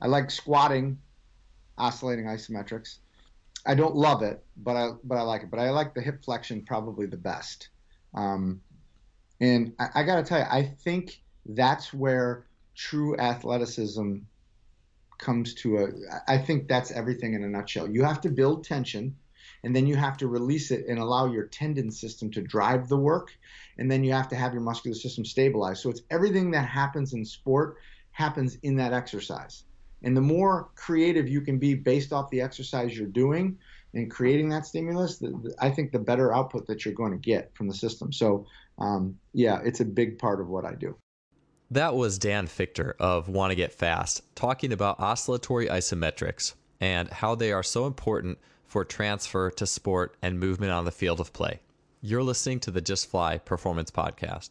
I like squatting, oscillating isometrics. I don't love it, but I but I like it. But I like the hip flexion probably the best. Um, and I, I got to tell you, I think that's where true athleticism comes to a. I think that's everything in a nutshell. You have to build tension, and then you have to release it and allow your tendon system to drive the work, and then you have to have your muscular system stabilized. So it's everything that happens in sport happens in that exercise. And the more creative you can be based off the exercise you're doing and creating that stimulus, the, the, I think the better output that you're going to get from the system. So, um, yeah, it's a big part of what I do. That was Dan Fichter of Want to Get Fast talking about oscillatory isometrics and how they are so important for transfer to sport and movement on the field of play. You're listening to the Just Fly Performance Podcast.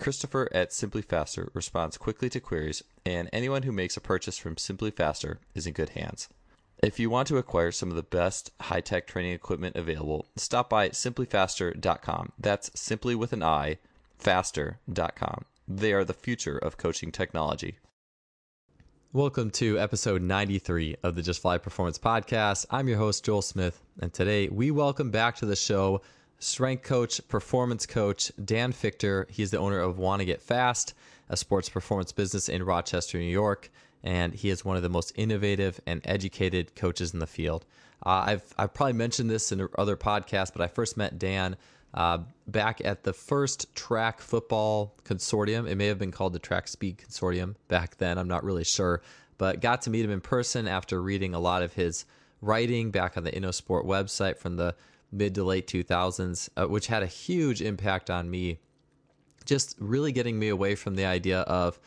Christopher at Simply Faster responds quickly to queries, and anyone who makes a purchase from Simply Faster is in good hands. If you want to acquire some of the best high tech training equipment available, stop by simplyfaster.com. That's simply with an I, faster.com. They are the future of coaching technology. Welcome to episode 93 of the Just Fly Performance Podcast. I'm your host, Joel Smith, and today we welcome back to the show strength coach, performance coach, Dan Fichter. He's the owner of Want to Get Fast, a sports performance business in Rochester, New York, and he is one of the most innovative and educated coaches in the field. Uh, I've I've probably mentioned this in other podcasts, but I first met Dan uh, back at the first track football consortium. It may have been called the Track Speed Consortium back then. I'm not really sure, but got to meet him in person after reading a lot of his writing back on the InnoSport website from the mid to late 2000s, uh, which had a huge impact on me. Just really getting me away from the idea of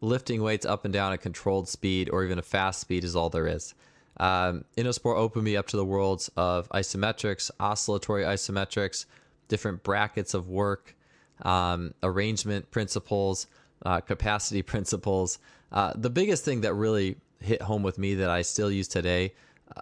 lifting weights up and down at controlled speed or even a fast speed is all there is. Um, InnoSport opened me up to the worlds of isometrics, oscillatory isometrics, different brackets of work, um, arrangement principles, uh, capacity principles. Uh, the biggest thing that really hit home with me that I still use today,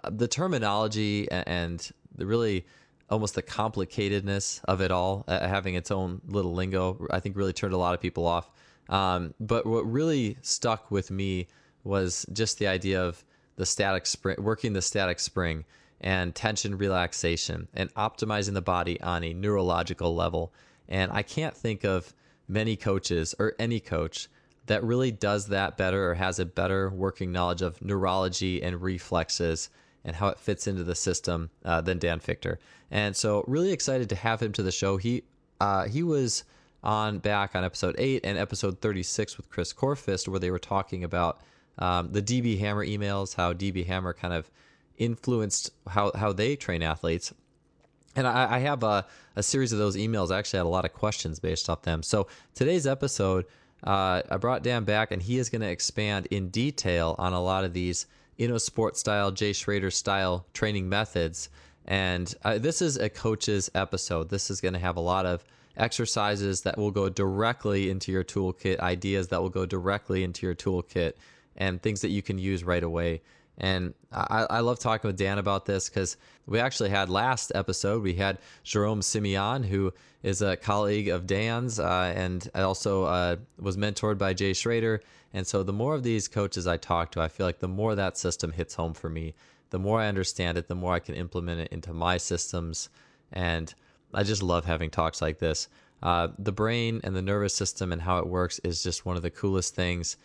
uh, the terminology and the really almost the complicatedness of it all, uh, having its own little lingo, I think really turned a lot of people off. Um, but what really stuck with me was just the idea of the static spring, working the static spring and tension relaxation and optimizing the body on a neurological level. And I can't think of many coaches or any coach that really does that better or has a better working knowledge of neurology and reflexes and how it fits into the system uh, than Dan Fichter. And so, really excited to have him to the show. He uh, he was on back on episode eight and episode thirty six with Chris Korfist, where they were talking about um, the DB Hammer emails, how DB Hammer kind of influenced how how they train athletes. And I, I have a, a series of those emails. I actually had a lot of questions based off them. So today's episode, uh, I brought Dan back, and he is going to expand in detail on a lot of these InnoSport style, Jay Schroeder style training methods. And uh, this is a coach's episode. This is going to have a lot of exercises that will go directly into your toolkit, ideas that will go directly into your toolkit, and things that you can use right away. And I, I love talking with Dan about this because we actually had last episode, we had Jerome Simeon, who is a colleague of Dan's uh, and also uh, was mentored by Jay Schroeder. And so the more of these coaches I talk to, I feel like the more that system hits home for me. The more I understand it, the more I can implement it into my systems. And I just love having talks like this. Uh, the brain and the nervous system and how it works is just one of the coolest things.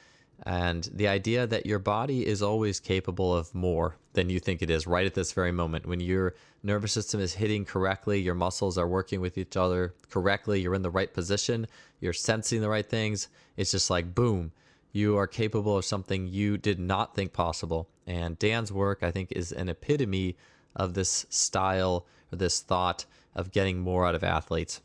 And the idea that your body is always capable of more than you think it is right at this very moment. When your nervous system is hitting correctly, your muscles are working with each other correctly, you're in the right position, you're sensing the right things. It's just like, boom, you are capable of something you did not think possible. And Dan's work, I think, is an epitome of this style or this thought of getting more out of athletes.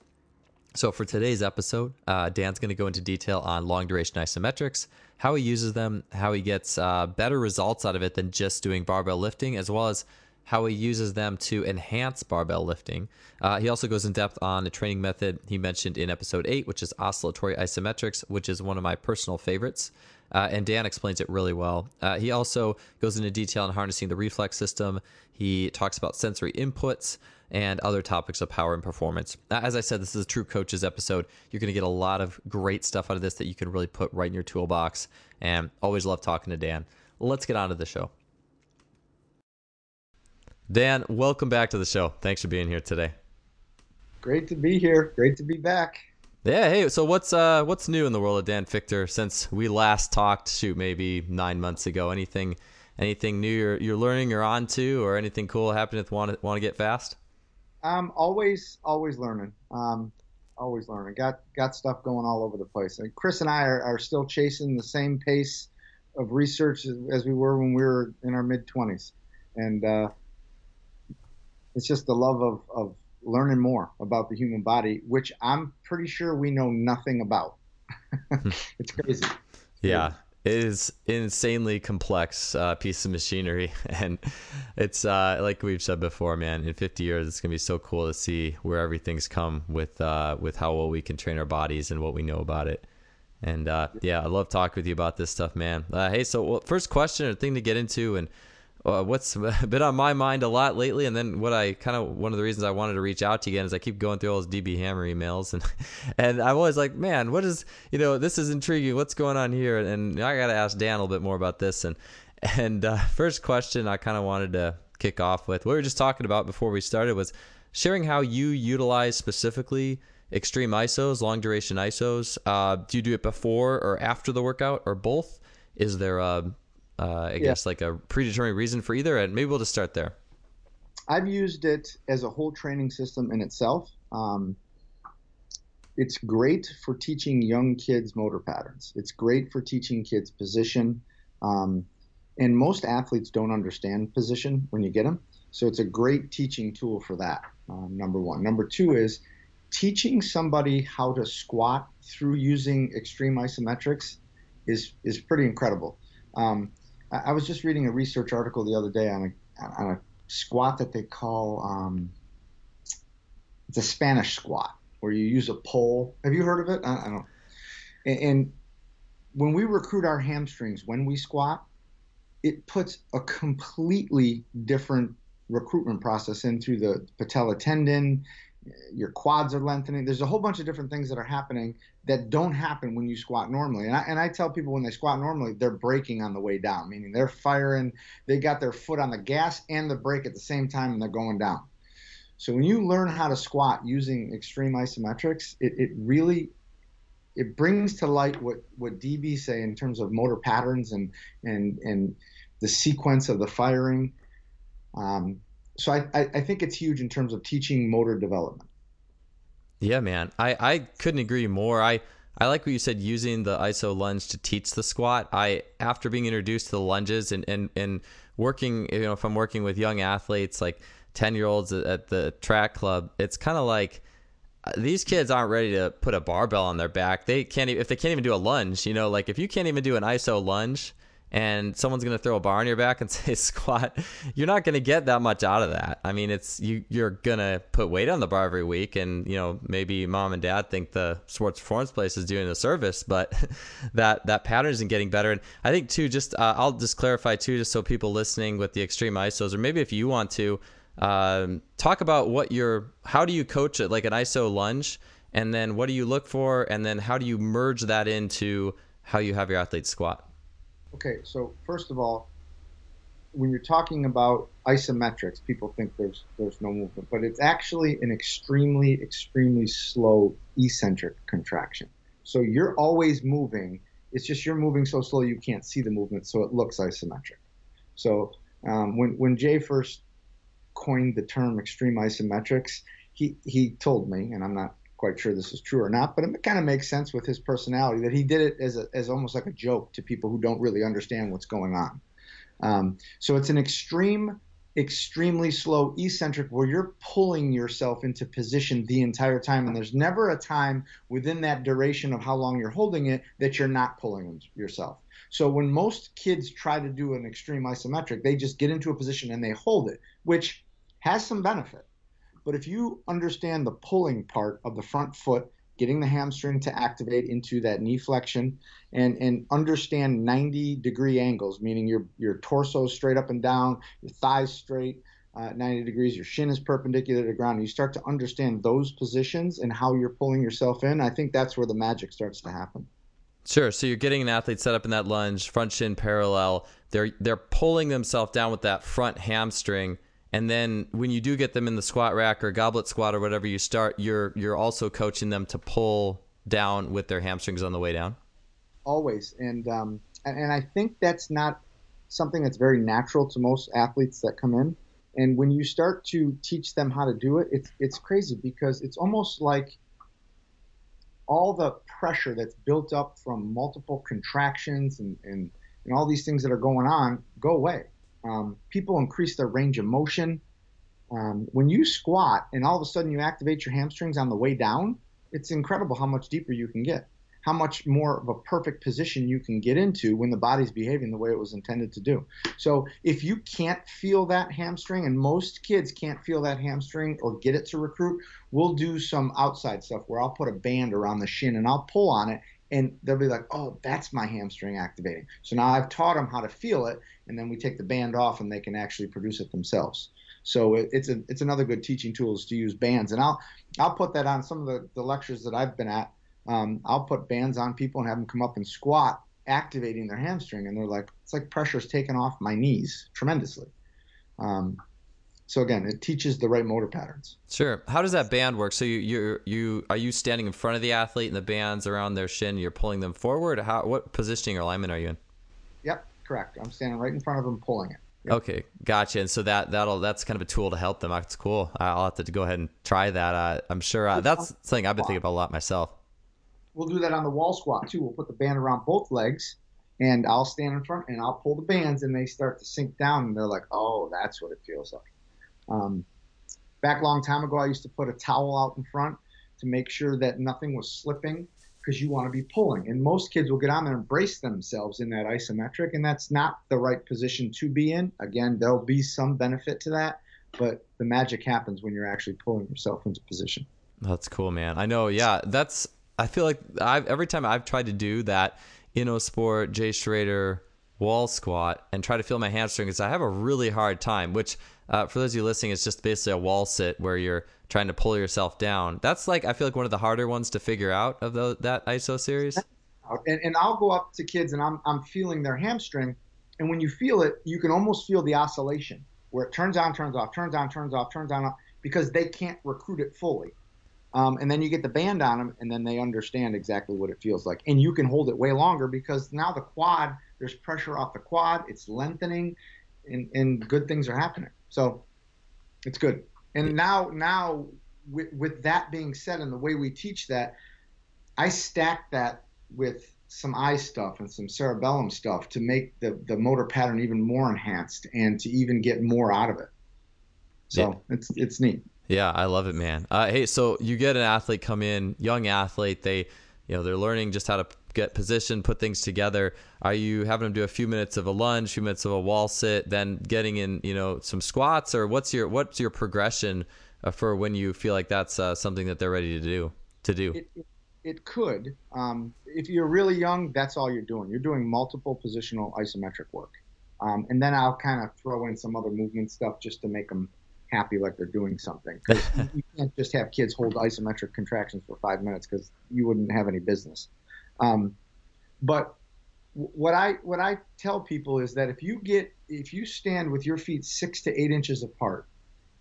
So, for today's episode, uh, Dan's going to go into detail on long duration isometrics, how he uses them, how he gets uh, better results out of it than just doing barbell lifting, as well as how he uses them to enhance barbell lifting. Uh, he also goes in depth on a training method he mentioned in episode 8, which is oscillatory isometrics, which is one of my personal favorites. Uh, and Dan explains it really well. Uh, he also goes into detail on harnessing the reflex system. He talks about sensory inputs and other topics of power and performance. As I said, this is a true coaches episode. You're going to get a lot of great stuff out of this that you can really put right in your toolbox. And always love talking to Dan. Let's get on to the show. Dan, welcome back to the show. Thanks for being here today. Great to be here. Great to be back. Yeah, hey, so what's uh what's new in the world of Dan Fichter since we last talked, shoot, maybe nine months ago? Anything anything new you're you're learning or on to or anything cool happening with want to want to get fast? Um, always, always learning. Um, always learning. Got got stuff going all over the place. And Chris and I are, are still chasing the same pace of research as, we were when we were in our mid twenties, and uh, it's just the love of, of learning more about the human body, which I'm pretty sure we know nothing about. it's crazy. Yeah, is insanely complex uh, piece of machinery. And it's uh, like we've said before man in 50 years it's going to be so cool to see where everything's come with uh, with how well we can train our bodies and what we know about it. And uh, yeah i love talking with you about this stuff man. Uh, hey so well, first question or thing to get into and uh, what's been on my mind a lot lately, and then what I kind of one of the reasons I wanted to reach out to you again is I keep going through all those DB Hammer emails, and and I'm always like, man, what is you know this is intriguing. What's going on here? And I got to ask Dan a little bit more about this. And and uh, first question I kind of wanted to kick off with what we were just talking about before we started was sharing how you utilize specifically extreme isos, long duration isos. Uh, do you do it before or after the workout or both? Is there a uh, I yeah. guess like a predetermined reason for either, and maybe we'll just start there. I've used it as a whole training system in itself. Um, it's great for teaching young kids motor patterns. It's great for teaching kids position. Um, and most athletes don't understand position when you get them. So it's a great teaching tool for that, um, number one. Number two is teaching somebody how to squat through using extreme isometrics is, is pretty incredible. Um, I was just reading a research article the other day on a on a squat that they call um, it's a Spanish squat where you use a pole. Have you heard of it? I, I don't. And, and when we recruit our hamstrings when we squat, it puts a completely different recruitment process in through the patella tendon your quads are lengthening. There's a whole bunch of different things that are happening that don't happen when you squat normally. And I, and I tell people when they squat normally, they're braking on the way down, meaning they're firing, they got their foot on the gas and the brake at the same time and they're going down. So when you learn how to squat using extreme isometrics, it, it really it brings to light what what DB say in terms of motor patterns and and and the sequence of the firing. Um, so I, I, I think it's huge in terms of teaching motor development. Yeah, man. I, I couldn't agree more. I, I like what you said using the ISO lunge to teach the squat. I after being introduced to the lunges and, and, and working, you know, if I'm working with young athletes like 10 year olds at the track club, it's kind of like uh, these kids aren't ready to put a barbell on their back. They can't if they can't even do a lunge, you know, like if you can't even do an ISO lunge, and someone's going to throw a bar on your back and say squat, you're not going to get that much out of that. I mean, it's you you're going to put weight on the bar every week and, you know, maybe mom and dad think the sports performance place is doing the service, but that that pattern isn't getting better. And I think too just uh, I'll just clarify too just so people listening with the extreme isos or maybe if you want to um, talk about what your how do you coach it like an iso lunge and then what do you look for and then how do you merge that into how you have your athletes squat? Okay, so first of all, when you're talking about isometrics, people think there's there's no movement, but it's actually an extremely extremely slow eccentric contraction. So you're always moving. It's just you're moving so slow you can't see the movement, so it looks isometric. So um, when when Jay first coined the term extreme isometrics, he he told me, and I'm not quite sure this is true or not, but it kind of makes sense with his personality that he did it as a, as almost like a joke to people who don't really understand what's going on. Um, so it's an extreme, extremely slow eccentric where you're pulling yourself into position the entire time, and there's never a time within that duration of how long you're holding it that you're not pulling yourself. So when most kids try to do an extreme isometric, they just get into a position and they hold it, which has some benefit. But if you understand the pulling part of the front foot getting the hamstring to activate into that knee flexion and and understand 90 degree angles meaning your your torso straight up and down your thighs straight uh, 90 degrees your shin is perpendicular to the ground and you start to understand those positions and how you're pulling yourself in i think that's where the magic starts to happen Sure. So you're getting an athlete set up in that lunge, front shin parallel. They're they're pulling themselves down with that front hamstring, and then when you do get them in the squat rack or goblet squat or whatever you start, you're you're also coaching them to pull down with their hamstrings on the way down. Always, and um, and, and I think that's not something that's very natural to most athletes that come in. And when you start to teach them how to do it, it's it's crazy because it's almost like all the pressure that's built up from multiple contractions and, and, and all these things that are going on go away. Um, people increase their range of motion. Um, when you squat and all of a sudden you activate your hamstrings on the way down, it's incredible how much deeper you can get, how much more of a perfect position you can get into when the body's behaving the way it was intended to do. So if you can't feel that hamstring, and most kids can't feel that hamstring or get it to recruit, we'll do some outside stuff where I'll put a band around the shin and I'll pull on it and they'll be like, "Oh, that's my hamstring activating." So now I've taught them how to feel it, and then we take the band off, and they can actually produce it themselves. So it, it's a it's another good teaching tool is to use bands, and I'll I'll put that on some of the, the lectures that I've been at. Um, I'll put bands on people and have them come up and squat, activating their hamstring, and they're like, it's like pressure's taken off my knees tremendously. Um, so again, it teaches the right motor patterns. Sure. How does that band work? So you you you are you standing in front of the athlete and the band's around their shin, you're pulling them forward? How what positioning or alignment are you in? Yep, correct. I'm standing right in front of them pulling it. Yep. Okay, gotcha. And so that that'll that's kind of a tool to help them. That's cool. I'll have to go ahead and try that. Uh, I'm sure uh, that's something I've been thinking about a lot myself. We'll do that on the wall squat too. We'll put the band around both legs, and I'll stand in front and I'll pull the bands, and they start to sink down, and they're like, "Oh, that's what it feels like." Um, back a long time ago, I used to put a towel out in front to make sure that nothing was slipping because you want to be pulling. And most kids will get on there and brace themselves in that isometric, and that's not the right position to be in. Again, there'll be some benefit to that, but the magic happens when you're actually pulling yourself into position. That's cool, man. I know. Yeah, that's. I feel like I've every time I've tried to do that InnoSport, Jay Schroeder wall squat and try to feel my hamstrings, I have a really hard time. Which uh, for those of you listening, it's just basically a wall sit where you're trying to pull yourself down. That's like I feel like one of the harder ones to figure out of the, that ISO series. And, and I'll go up to kids and I'm I'm feeling their hamstring, and when you feel it, you can almost feel the oscillation where it turns on, turns off, turns on, turns off, turns on, because they can't recruit it fully. Um, and then you get the band on them, and then they understand exactly what it feels like. And you can hold it way longer because now the quad, there's pressure off the quad, it's lengthening, and, and good things are happening. So it's good. And now, now with, with that being said, and the way we teach that, I stack that with some eye stuff and some cerebellum stuff to make the, the motor pattern even more enhanced and to even get more out of it. So yeah. it's it's neat. Yeah, I love it, man. Uh, hey, so you get an athlete come in, young athlete, they, you know, they're learning just how to get positioned, put things together. Are you having them do a few minutes of a lunge, a few minutes of a wall sit, then getting in, you know, some squats, or what's your what's your progression uh, for when you feel like that's uh, something that they're ready to do? To do. It, it, it could. Um, if you're really young, that's all you're doing. You're doing multiple positional isometric work, um, and then I'll kind of throw in some other movement stuff just to make them happy like they're doing something. you can't just have kids hold isometric contractions for five minutes because you wouldn't have any business. Um, but what I what I tell people is that if you get if you stand with your feet six to eight inches apart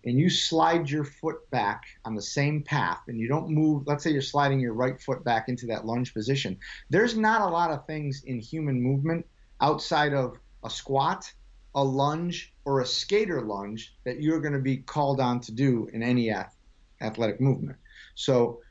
and you slide your foot back on the same path and you don't move let's say you're sliding your right foot back into that lunge position there's not a lot of things in human movement outside of a squat a lunge or a skater lunge that you're going to be called on to do in any athletic movement. So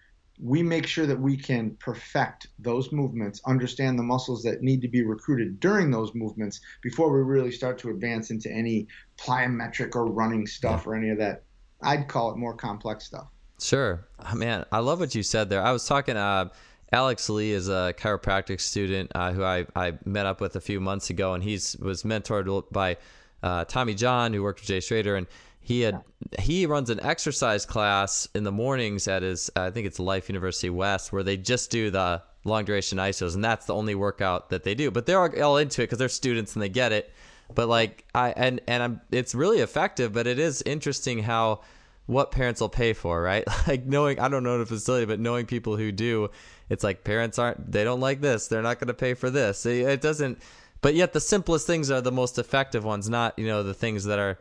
we make sure that we can perfect those movements, understand the muscles that need to be recruited during those movements before we really start to advance into any plyometric or running stuff or any of that. I'd call it more complex stuff. Sure. Oh, man, I love what you said there. I was talking, uh, Alex Lee is a chiropractic student uh, who I, I met up with a few months ago, and he was mentored by uh, Tommy John, who worked with Jay Schroeder, and he had he runs an exercise class in the mornings at his I think it's Life University West where they just do the long duration isos and that's the only workout that they do. But they're all into it because they're students and they get it. But like I and and I'm it's really effective. But it is interesting how what parents will pay for, right? Like knowing I don't know the facility, but knowing people who do, it's like parents aren't they don't like this. They're not going to pay for this. It doesn't. But yet the simplest things are the most effective ones, not you know the things that are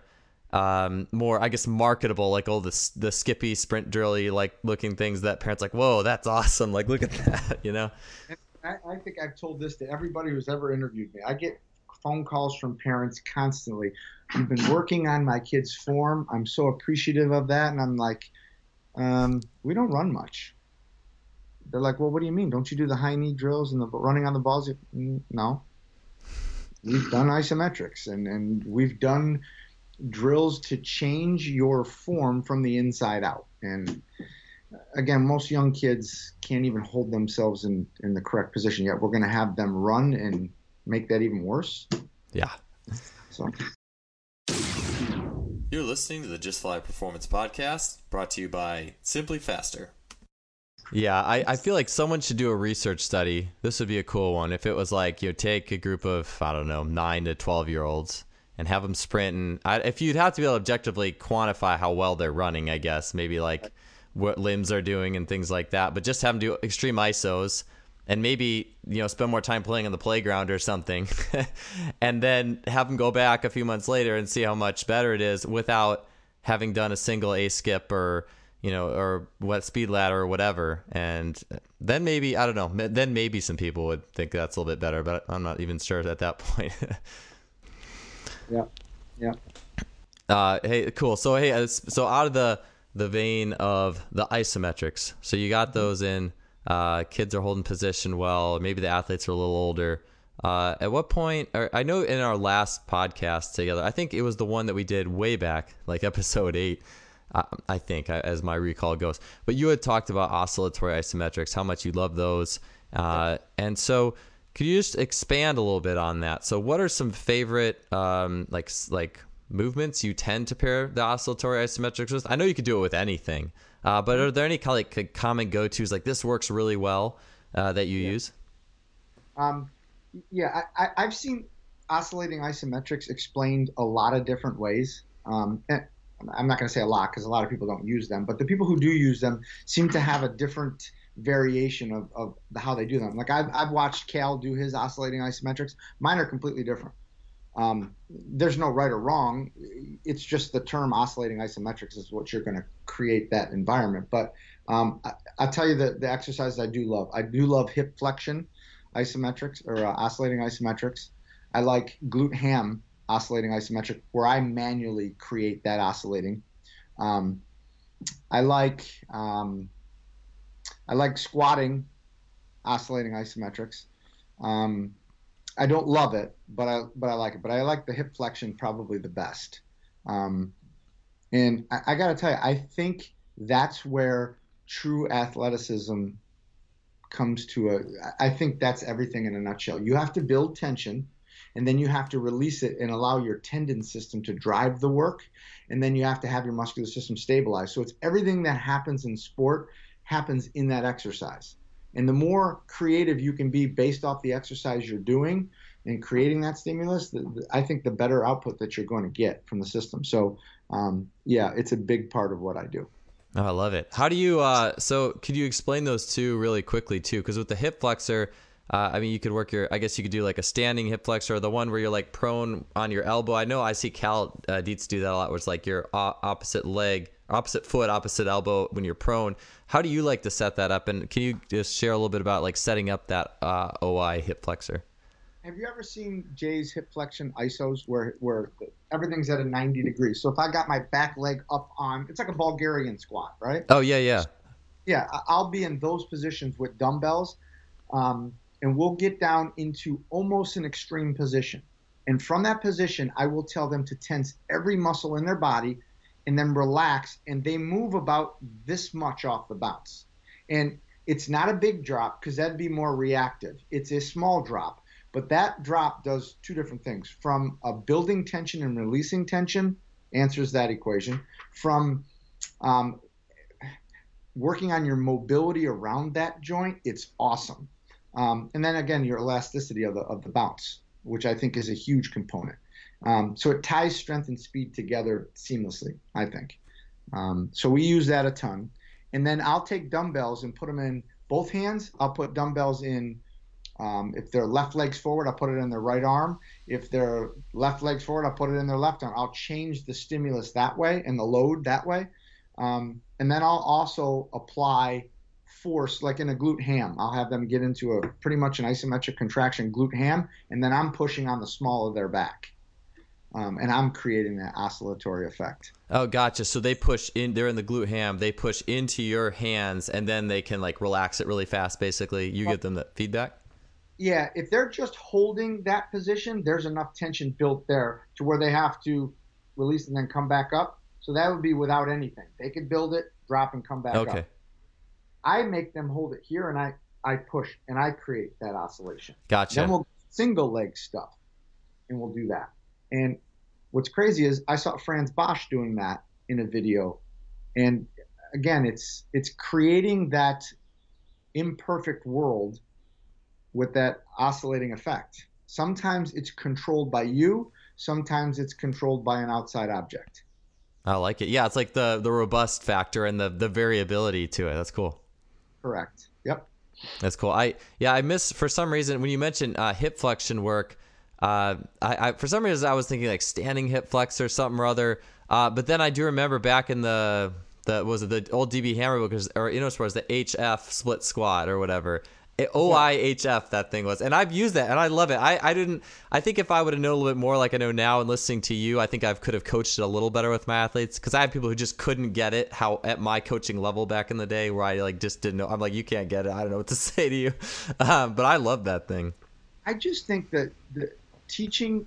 um, more, I guess, marketable, like all the the skippy, sprint drilly, like looking things that parents like, whoa, that's awesome! Like, look at that, you know. I, I think I've told this to everybody who's ever interviewed me. I get phone calls from parents constantly. You've been working on my kid's form. I'm so appreciative of that, and I'm like, um, we don't run much. They're like, well, what do you mean? Don't you do the high knee drills and the running on the balls? Mm, no. We've done isometrics and, and we've done drills to change your form from the inside out. And uh, again, most young kids can't even hold themselves in, in the correct position yet. We're going to have them run and make that even worse. Yeah. So. You're listening to the Just Fly Performance Podcast, brought to you by Simply Faster. Yeah, I, I feel like someone should do a research study. This would be a cool one. If it was like you take a group of, I don't know, nine to 12 year olds and have them sprint. And I, if you'd have to be able to objectively quantify how well they're running, I guess maybe like what limbs are doing and things like that. But just have them do extreme isos and maybe you know spend more time playing on the playground or something, and then have them go back a few months later and see how much better it is without having done a single a skip or you know, or what speed ladder or whatever. And then maybe, I don't know, then maybe some people would think that's a little bit better, but I'm not even sure at that point. Yeah, yeah. Uh, hey, cool. So hey, uh, so out of the the vein of the isometrics, so you got those in. Uh, kids are holding position well. Maybe the athletes are a little older. Uh, at what point? Or I know in our last podcast together, I think it was the one that we did way back, like episode eight. Uh, I think, as my recall goes. But you had talked about oscillatory isometrics, how much you love those, uh, and so could you just expand a little bit on that? So, what are some favorite um, like like movements you tend to pair the oscillatory isometrics with? I know you could do it with anything, uh, but are there any kind of like common go tos like this works really well uh, that you yeah. use? Um, yeah, I, have seen oscillating isometrics explained a lot of different ways. Um, and I'm not going to say a lot because a lot of people don't use them, but the people who do use them seem to have a different variation of, of how they do them. Like I've, I've watched Cal do his oscillating isometrics. Mine are completely different. Um, there's no right or wrong. It's just the term oscillating isometrics is what you're going to create that environment. But um, I, will tell you the, the exercises I do love. I do love hip flexion isometrics or uh, oscillating isometrics. I like glute ham oscillating isometric where I manually create that oscillating. Um, I like um, I like squatting, oscillating isometrics. Um, I don't love it, but I but I like it. But I like the hip flexion probably the best. Um, and I, I got to tell you, I think that's where true athleticism comes to a. I think that's everything in a nutshell. You have to build tension, and then you have to release it and allow your tendon system to drive the work, and then you have to have your muscular system stabilized. So it's everything that happens in sport happens in that exercise. And the more creative you can be based off the exercise you're doing and creating that stimulus, the, the, I think the better output that you're going to get from the system. So, um, yeah, it's a big part of what I do. Oh, I love it. How do you? Uh, so, could you explain those two really quickly too? Because with the hip flexor, Uh, I mean, you could work your. I guess you could do like a standing hip flexor, the one where you're like prone on your elbow. I know I see Cal uh, Dietz do that a lot, where it's like your opposite leg, opposite foot, opposite elbow when you're prone. How do you like to set that up? And can you just share a little bit about like setting up that uh, OI hip flexor? Have you ever seen Jay's hip flexion isos where where everything's at a 90 degrees? So if I got my back leg up on, it's like a Bulgarian squat, right? Oh yeah, yeah. Yeah, I'll be in those positions with dumbbells. Um, and we'll get down into almost an extreme position. And from that position, I will tell them to tense every muscle in their body and then relax. And they move about this much off the bounce. And it's not a big drop because that'd be more reactive. It's a small drop. But that drop does two different things from a building tension and releasing tension, answers that equation. From um, working on your mobility around that joint, it's awesome. Um, and then again, your elasticity of the, of the bounce, which I think is a huge component. Um, so it ties strength and speed together seamlessly, I think. Um, so we use that a ton. And then I'll take dumbbells and put them in both hands. I'll put dumbbells in, um, if they're left legs forward, I'll put it in their right arm. If they're left legs forward, I'll put it in their left arm. I'll change the stimulus that way and the load that way. Um, and then I'll also apply force, like in a glute ham. I'll have them get into a pretty much an isometric contraction glute ham, and then I'm pushing on the small of their back. Um, and I'm creating that oscillatory effect. Oh, gotcha. So they push in. They're in the glute ham. They push into your hands, and then they can like relax it really fast. Basically, you give them the feedback. Yeah, if they're just holding that position, there's enough tension built there to where they have to release and then come back up. So that would be without anything. They could build it, drop, and come back okay. up. I make them hold it here and I, I push and I create that oscillation. Gotcha. Then we'll single leg stuff and we'll do that. And what's crazy is I saw Frans Bosch doing that in a video. And again, it's it's creating that imperfect world with that oscillating effect. Sometimes it's controlled by you, sometimes it's controlled by an outside object. I like it. Yeah, it's like the the robust factor and the the variability to it. That's cool. Correct. Yep. That's cool. I yeah, I miss for some reason when you mentioned uh, hip flexion work. Uh, I, I, for some reason I was thinking like standing hip flex or something or other. Uh, but then I do remember back in the the was it the old DB Hammer book or you know was the HF split squat or whatever. OIHF that thing was, and I've used that and I love it. I, I didn't. I think if I would have known a little bit more, like I know now, and listening to you, I think I could have coached it a little better with my athletes because I have people who just couldn't get it. How at my coaching level back in the day, where I like just didn't know. I'm like, you can't get it. I don't know what to say to you, um, but I love that thing. I just think that the teaching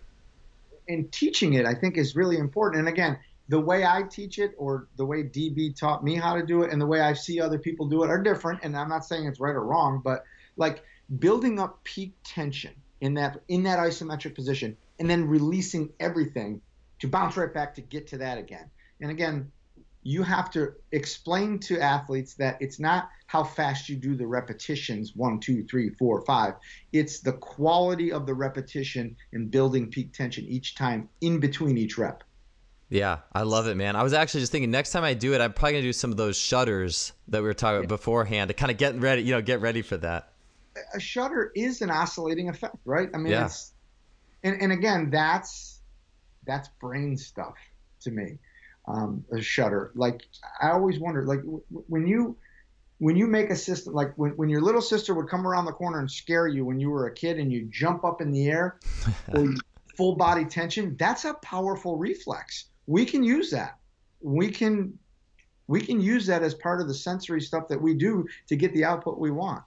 and teaching it, I think, is really important. And again, the way I teach it or the way DB taught me how to do it and the way I see other people do it are different. And I'm not saying it's right or wrong, but like building up peak tension in that in that isometric position and then releasing everything to bounce right back to get to that again. And again, you have to explain to athletes that it's not how fast you do the repetitions one, two, three, four, five. It's the quality of the repetition and building peak tension each time in between each rep. Yeah, I love it, man. I was actually just thinking next time I do it, I'm probably gonna do some of those shutters that we were talking about beforehand to kind of get ready, you know, get ready for that a shutter is an oscillating effect, right? I mean, yeah. it's and, and again, that's that's brain stuff to me. Um, a shutter, like I always wonder, like w- when you when you make a system, like when, when your little sister would come around the corner and scare you when you were a kid and you jump up in the air, full body tension, that's a powerful reflex. We can use that. We can we can use that as part of the sensory stuff that we do to get the output we want.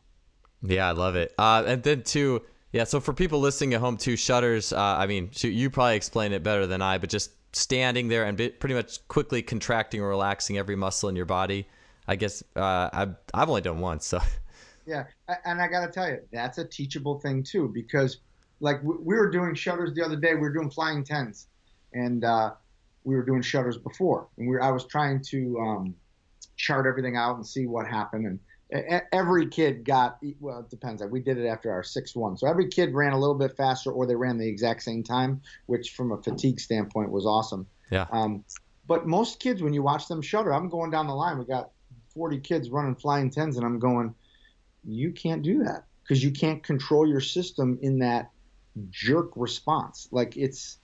Yeah, I love it. Uh, and then too, yeah. So for people listening at home, too, shutters. Uh, I mean, you probably explain it better than I, but just standing there and pretty much quickly contracting or relaxing every muscle in your body. I guess uh, I've I've only done once, so. Yeah, and I got to tell you, that's a teachable thing too, because like we were doing shutters the other day. We were doing flying tens, and uh, we were doing shutters before, and we were, I was trying to um, chart everything out and see what happened, and every kid got well it depends. We did it after our 6-1 so every kid ran a little bit faster or they ran the exact same time which from a fatigue standpoint was awesome. Yeah. Um, but most kids when you watch them shudder i'm going down the line. We got 40 kids running flying tens and i'm going you can't do that. Because you can't control your system in that jerk response. Like it's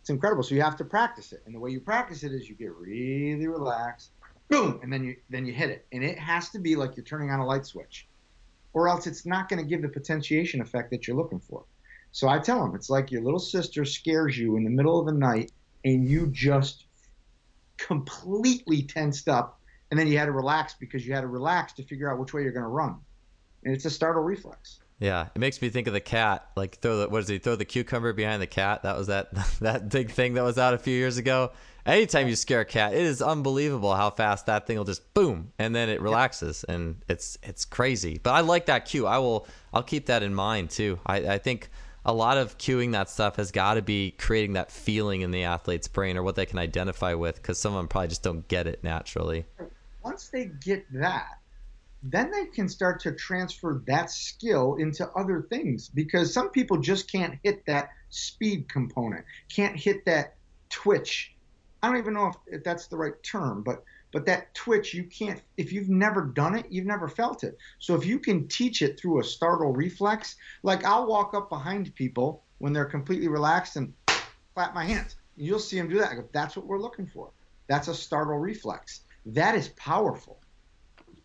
it's incredible. So you have to practice it, and the way you practice it is you get really relaxed, boom, and then you then you hit it, and it has to be like you're turning on a light switch, or else it's not going to give the potentiation effect that you're looking for. So I tell them it's like your little sister scares you in the middle of the night, and you just completely tensed up, and then you had to relax because you had to relax to figure out which way you're going to run, and it's a startle reflex. Yeah, it makes me think of the cat. Like throw the what does he throw the cucumber behind the cat? That was that that big thing that was out a few years ago. Anytime you scare a cat, it is unbelievable how fast that thing will just boom and then it relaxes and it's it's crazy. But I like that cue. I will I'll keep that in mind too. I, I think a lot of cueing that stuff has got to be creating that feeling in the athlete's brain or what they can identify with because some of them probably just don't get it naturally. Once they get that, then they can start to transfer that skill into other things because some people just can't hit that speed component, can't hit that twitch. I don't even know if, if that's the right term, but but that twitch you can't if you've never done it you've never felt it. So if you can teach it through a startle reflex like i'll walk up behind people when they're completely relaxed and clap my hands. You'll see them do that. Go, that's what we're looking for. That's a startle reflex. That is powerful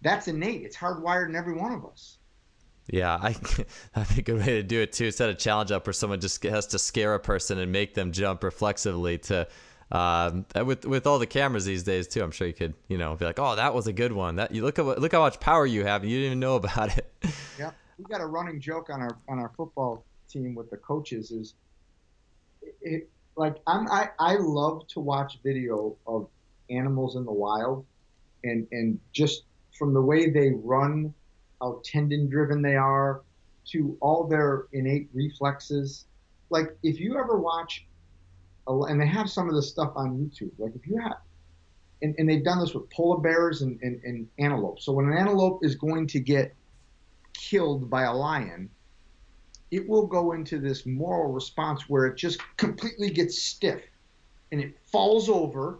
that's innate. It's hardwired in every one of us. Yeah, I I think a good way to do it too. Set a challenge up where someone just has to scare a person and make them jump reflexively to. Um, with with all the cameras these days too, I'm sure you could you know be like, oh, that was a good one. That you look at look how much power you have, and you didn't even know about it. Yeah, we got a running joke on our on our football team with the coaches is, it, like I'm I I love to watch video of animals in the wild, and and just from the way they run, how tendon driven they are, to all their innate reflexes. Like if you ever watch, and they have some of this stuff on YouTube. Like if you have, and, and they've done this with polar bears and, and, and antelope. So when an antelope is going to get killed by a lion, it will go into this Moro response where it just completely gets stiff and it falls over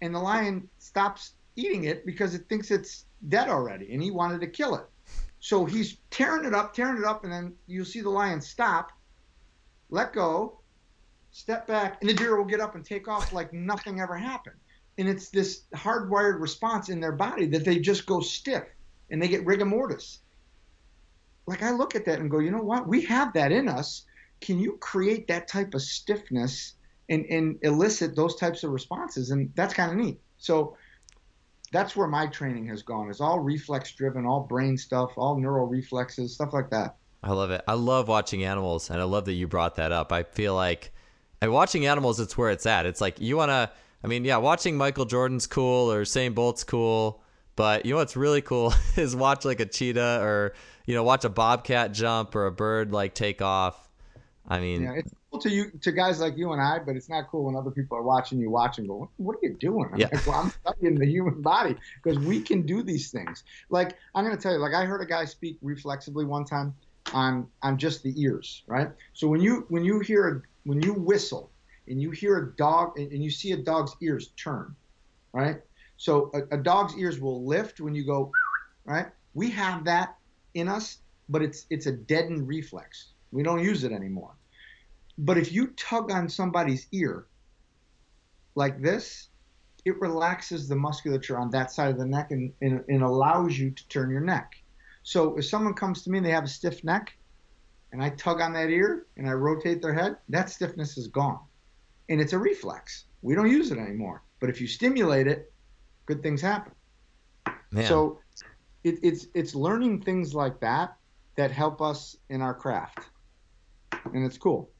and the lion stops eating it because it thinks it's dead already, and he wanted to kill it. So he's tearing it up, tearing it up, and then you'll see the lion stop, let go, step back, and the deer will get up and take off like nothing ever happened. And it's this hardwired response in their body that they just go stiff and they get rigor mortis. Like I look at that and go, you know what? We have that in us. Can you create that type of stiffness and, and elicit those types of responses? And that's kind of neat. So that's where my training has gone. It's all reflex driven, all brain stuff, all neural reflexes, stuff like that. I love it. I love watching animals, and I love that you brought that up. I feel like and watching animals, it's where it's at. It's like you want to. I mean, yeah, watching Michael Jordan's cool or Usain Bolt's cool, but you know what's really cool is watch like a cheetah or you know watch a bobcat jump or a bird like take off. I mean, yeah, it's cool to you to guys like you and I, but it's not cool when other people are watching you watch and go, "What are you doing?" I'm yeah. like, "Well, I'm studying the human body because we can do these things." Like I'm going to tell you, like I heard a guy speak reflexively one time on on just the ears, right? So when you when you hear a, when you whistle and you hear a dog and you see a dog's ears turn, right? So a, a dog's ears will lift when you go, right? We have that in us, but it's it's a deadened reflex. We don't use it anymore. But if you tug on somebody's ear like this, it relaxes the musculature on that side of the neck and, and, and, allows you to turn your neck. So if someone comes to me and they have a stiff neck, and I tug on that ear and I rotate their head, that stiffness is gone. And it's a reflex. We don't use it anymore. But if you stimulate it, good things happen. Man. So it, it's it's learning things like that that help us in our craft, and it's cool.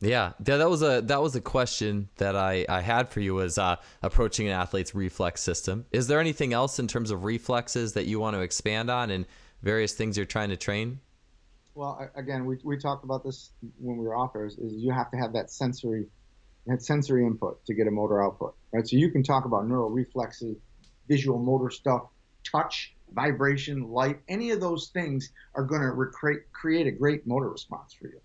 Yeah, that was a that was a question that I, I had for you was uh, approaching an athlete's reflex system. Is there anything else in terms of reflexes that you want to expand on and various things you're trying to train? Well, again, we, we talked about this when we were offers. Is you have to have that sensory that sensory input to get a motor output, right? So you can talk about neural reflexes, visual motor stuff, touch, vibration, light. Any of those things are going to recreate create a great motor response for you.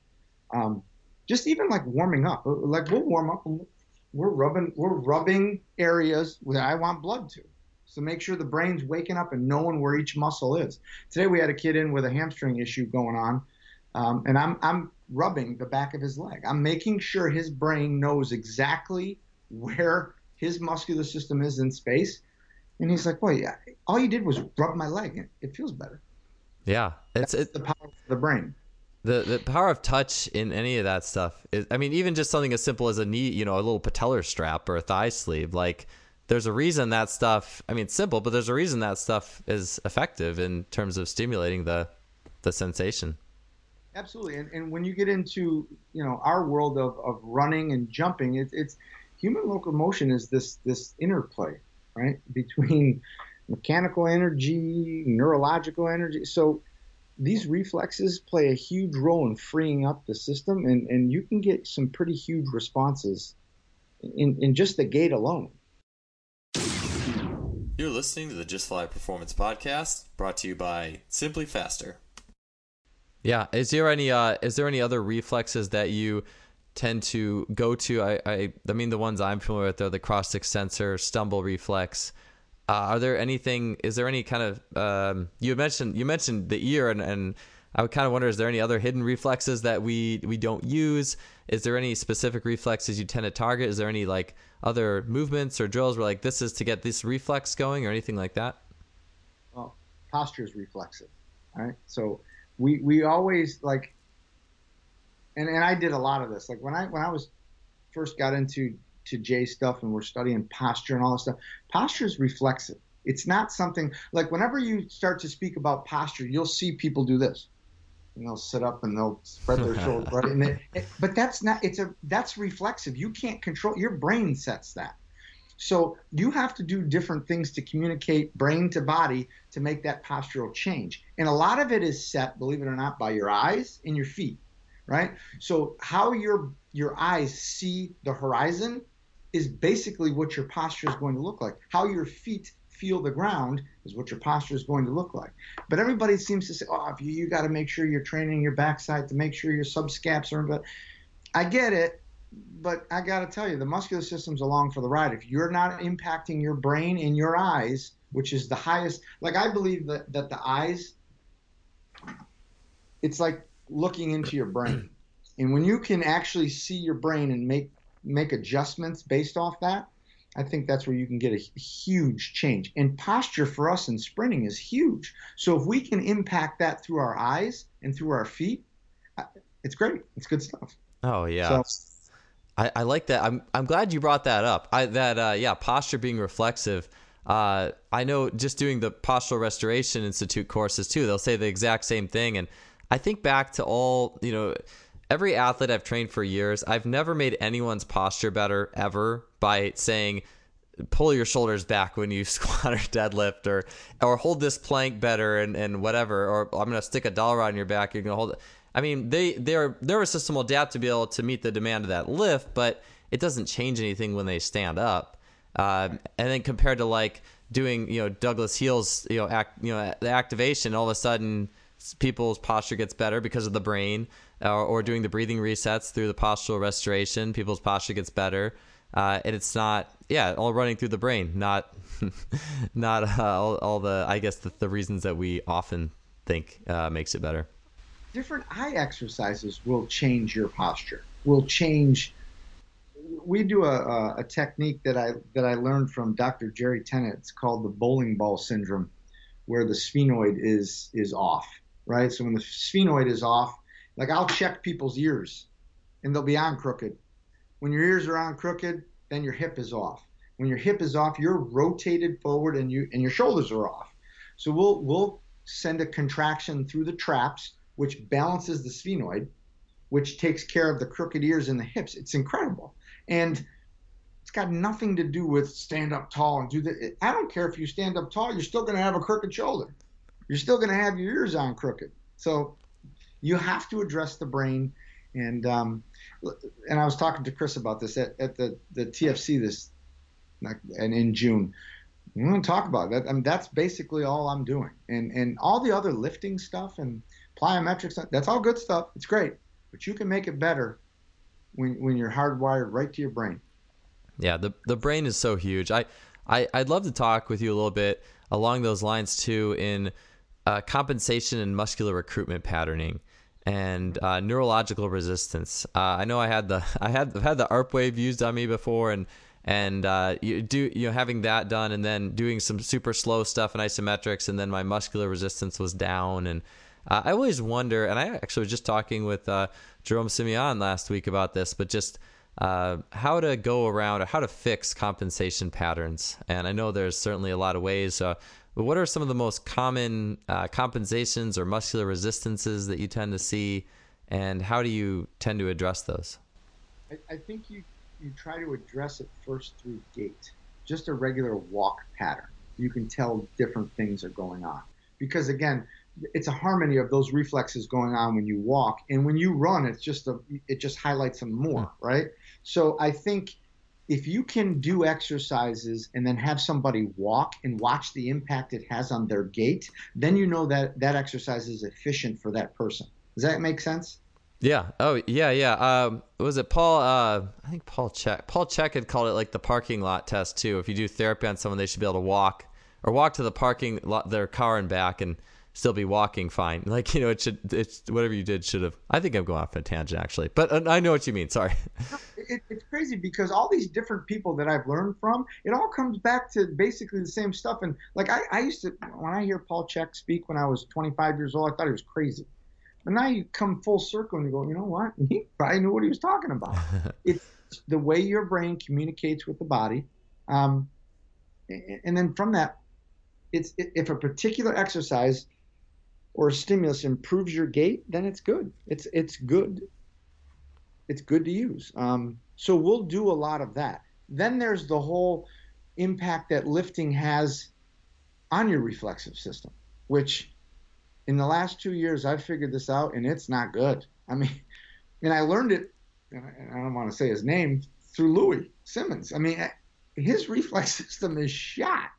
Um, just even like warming up. Like we'll warm up and we're rubbing we're rubbing areas where I want blood to. So make sure the brain's waking up and knowing where each muscle is. Today we had a kid in with a hamstring issue going on, um, and I'm I'm rubbing the back of his leg. I'm making sure his brain knows exactly where his muscular system is in space. And he's like, "Well, yeah, all you did was rub my leg. It feels better." Yeah, it's it, the power of the brain. The the power of touch in any of that stuff is, I mean, even just something as simple as a knee, you know, a little patellar strap or a thigh sleeve, like there's a reason that stuff. I mean, it's simple, but there's a reason that stuff is effective in terms of stimulating the the sensation. Absolutely, and, and when you get into you know our world of, of running and jumping, it, it's human locomotion is this this interplay, right, between mechanical energy, neurological energy. So these reflexes play a huge role in freeing up the system, and, and you can get some pretty huge responses in, in just the gait alone. You're listening to the Just Fly Performance Podcast, brought to you by Simply Faster. Yeah, is there any uh, is there any other reflexes that you tend to go to? I, I I mean the ones I'm familiar with are the cross extensor, stumble reflex. Uh, are there anything? Is there any kind of um, you mentioned you mentioned the ear and, and I would kind of wonder is there any other hidden reflexes that we we don't use? Is there any specific reflexes you tend to target? Is there any like other movements or drills where like this is to get this reflex going or anything like that? Well, posture is reflexive, right? So we we always like and and I did a lot of this. Like when I when I was first got into to Jay stuff and we're studying posture and all this stuff, posture is reflexive. It's not something like whenever you start to speak about posture, you'll see people do this. And they'll sit up and they'll spread their shoulders, right? And they, it, but that's not. It's a that's reflexive. You can't control. Your brain sets that. So you have to do different things to communicate brain to body to make that postural change. And a lot of it is set, believe it or not, by your eyes and your feet, right? So how your your eyes see the horizon is basically what your posture is going to look like. How your feet feel the ground is what your posture is going to look like. But everybody seems to say, oh, you, you got to make sure you're training your backside to make sure your subscaps are. But I get it but I got to tell you, the muscular system's along for the ride. If you're not impacting your brain and your eyes, which is the highest, like I believe that, that the eyes, it's like looking into your brain. And when you can actually see your brain and make make adjustments based off that, I think that's where you can get a huge change. And posture for us in sprinting is huge. So if we can impact that through our eyes and through our feet, it's great. It's good stuff. Oh yeah. So, I, I like that. I'm I'm glad you brought that up. I that uh, yeah, posture being reflexive. Uh, I know just doing the postural restoration institute courses too. They'll say the exact same thing, and I think back to all you know. Every athlete I've trained for years, I've never made anyone's posture better ever by saying, pull your shoulders back when you squat or deadlift or or hold this plank better and, and whatever or I'm gonna stick a dollar on your back you're gonna hold it I mean, they their their system will adapt to be able to meet the demand of that lift, but it doesn't change anything when they stand up. Uh, and then compared to like doing, you know, Douglas Heel's, you know, act, you know, the activation, all of a sudden people's posture gets better because of the brain, or, or doing the breathing resets through the postural restoration, people's posture gets better. Uh, and it's not, yeah, all running through the brain, not, not uh, all, all, the, I guess, the, the reasons that we often think uh, makes it better different eye exercises will change your posture, will change. We do a, a, technique that I that I learned from Dr. Jerry Tennant. It's called the bowling ball syndrome, where the sphenoid is is off. Right. So when the sphenoid is off, like I'll check people's ears, and they'll be on crooked. When your ears are on crooked, then your hip is off. When your hip is off, you're rotated forward, and you and your shoulders are off. So we'll we'll send a contraction through the traps which balances the sphenoid, which takes care of the crooked ears and the hips. It's incredible. And it's got nothing to do with stand up tall and do that. I don't care if you stand up tall, you're still going to have a crooked shoulder. You're still going to have your ears on crooked. So you have to address the brain. And um, and I was talking to Chris about this at, at the, the TFC this and in June. We want to talk about that. I mean, that's basically all I'm doing. And and all the other lifting stuff and plyometrics, that's all good stuff. It's great, but you can make it better when when you're hardwired right to your brain. Yeah, the the brain is so huge. I I, I'd love to talk with you a little bit along those lines too in uh, compensation and muscular recruitment patterning and uh, neurological resistance. Uh, I know I had the I had I've had the ARP wave used on me before, and and uh, you do you know having that done, and then doing some super slow stuff in isometrics, and then my muscular resistance was down, and uh, I always wonder. And I actually was just talking with uh, Jerome Simeon last week about this, but just uh, how to go around or how to fix compensation patterns. And I know there's certainly a lot of ways. But what are some of the most common uh, compensations or muscular resistances that you tend to see, and how do you tend to address those? I, I think you you try to address it first through gait, just a regular walk pattern. You can tell different things are going on because again, it's a harmony of those reflexes going on when you walk, and when you run, it's just a it just highlights them more, hmm. right? So I think if you can do exercises and then have somebody walk and watch the impact it has on their gait, then you know that that exercise is efficient for that person. Does that make sense? Yeah. Oh, yeah, yeah. Um, was it Paul? Uh, I think Paul Chek. Paul Chek had called it like the parking lot test too. If you do therapy on someone, they should be able to walk or walk to the parking lot, their car and back, and still be walking fine. Like you know, it should. It's whatever you did should have. I think I'm going off a tangent actually, but uh, I know what you mean. Sorry. It, it's crazy because all these different people that I've learned from, it all comes back to basically the same stuff. And like I, I used to, when I hear Paul Chek speak when I was 25 years old, I thought he was crazy. But now you come full circle and you go, you know what? He probably knew what he was talking about. it's the way your brain communicates with the body. Um, and then from that, it's if a particular exercise or a stimulus improves your gait, then it's good. It's it's good. It's good to use. Um, so we'll do a lot of that. Then there's the whole impact that lifting has on your reflexive system, which in the last two years, I've figured this out, and it's not good. I mean, and I learned it, I don't want to say his name, through Louie Simmons. I mean, his reflex system is shot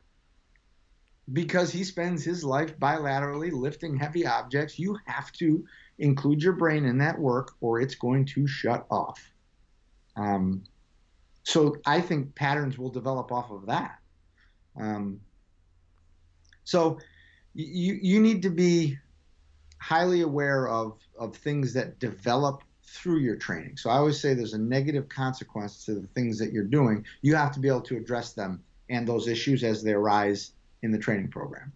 because he spends his life bilaterally lifting heavy objects. You have to include your brain in that work, or it's going to shut off. Um, so I think patterns will develop off of that. Um, so you you need to be highly aware of of things that develop through your training. So I always say there's a negative consequence to the things that you're doing. You have to be able to address them and those issues as they arise in the training program.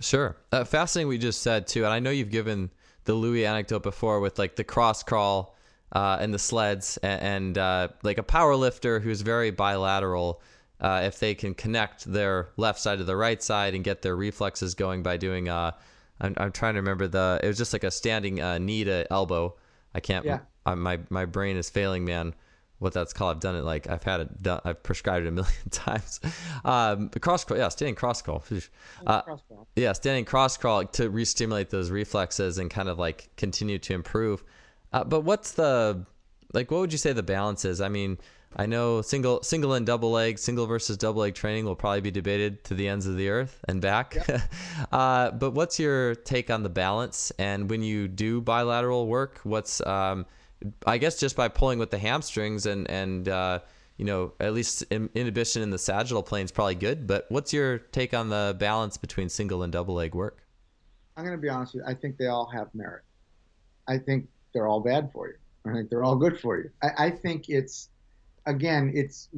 Sure. Uh, fascinating we just said too. And I know you've given the Louie anecdote before with like the cross crawl uh, and the sleds and, and uh, like a power lifter who's very bilateral uh, if they can connect their left side to the right side and get their reflexes going by doing uh I'm, I'm trying to remember the it was just like a standing uh, knee to elbow I can't yeah. I, my my brain is failing man what that's called. I've done it like I've had it done I've prescribed it a million times. Um cross crawl yeah standing cross crawl. Uh, yeah standing cross crawl to re-stimulate those reflexes and kind of like continue to improve. Uh, but what's the like what would you say the balance is? I mean I know single single and double leg, single versus double leg training will probably be debated to the ends of the earth and back. Yep. uh, but what's your take on the balance? And when you do bilateral work, what's um, I guess just by pulling with the hamstrings and and uh, you know at least inhibition in the sagittal plane is probably good. But what's your take on the balance between single and double leg work? I'm going to be honest with you. I think they all have merit. I think they're all bad for you. I think they're all good for you. I, I think it's again, it's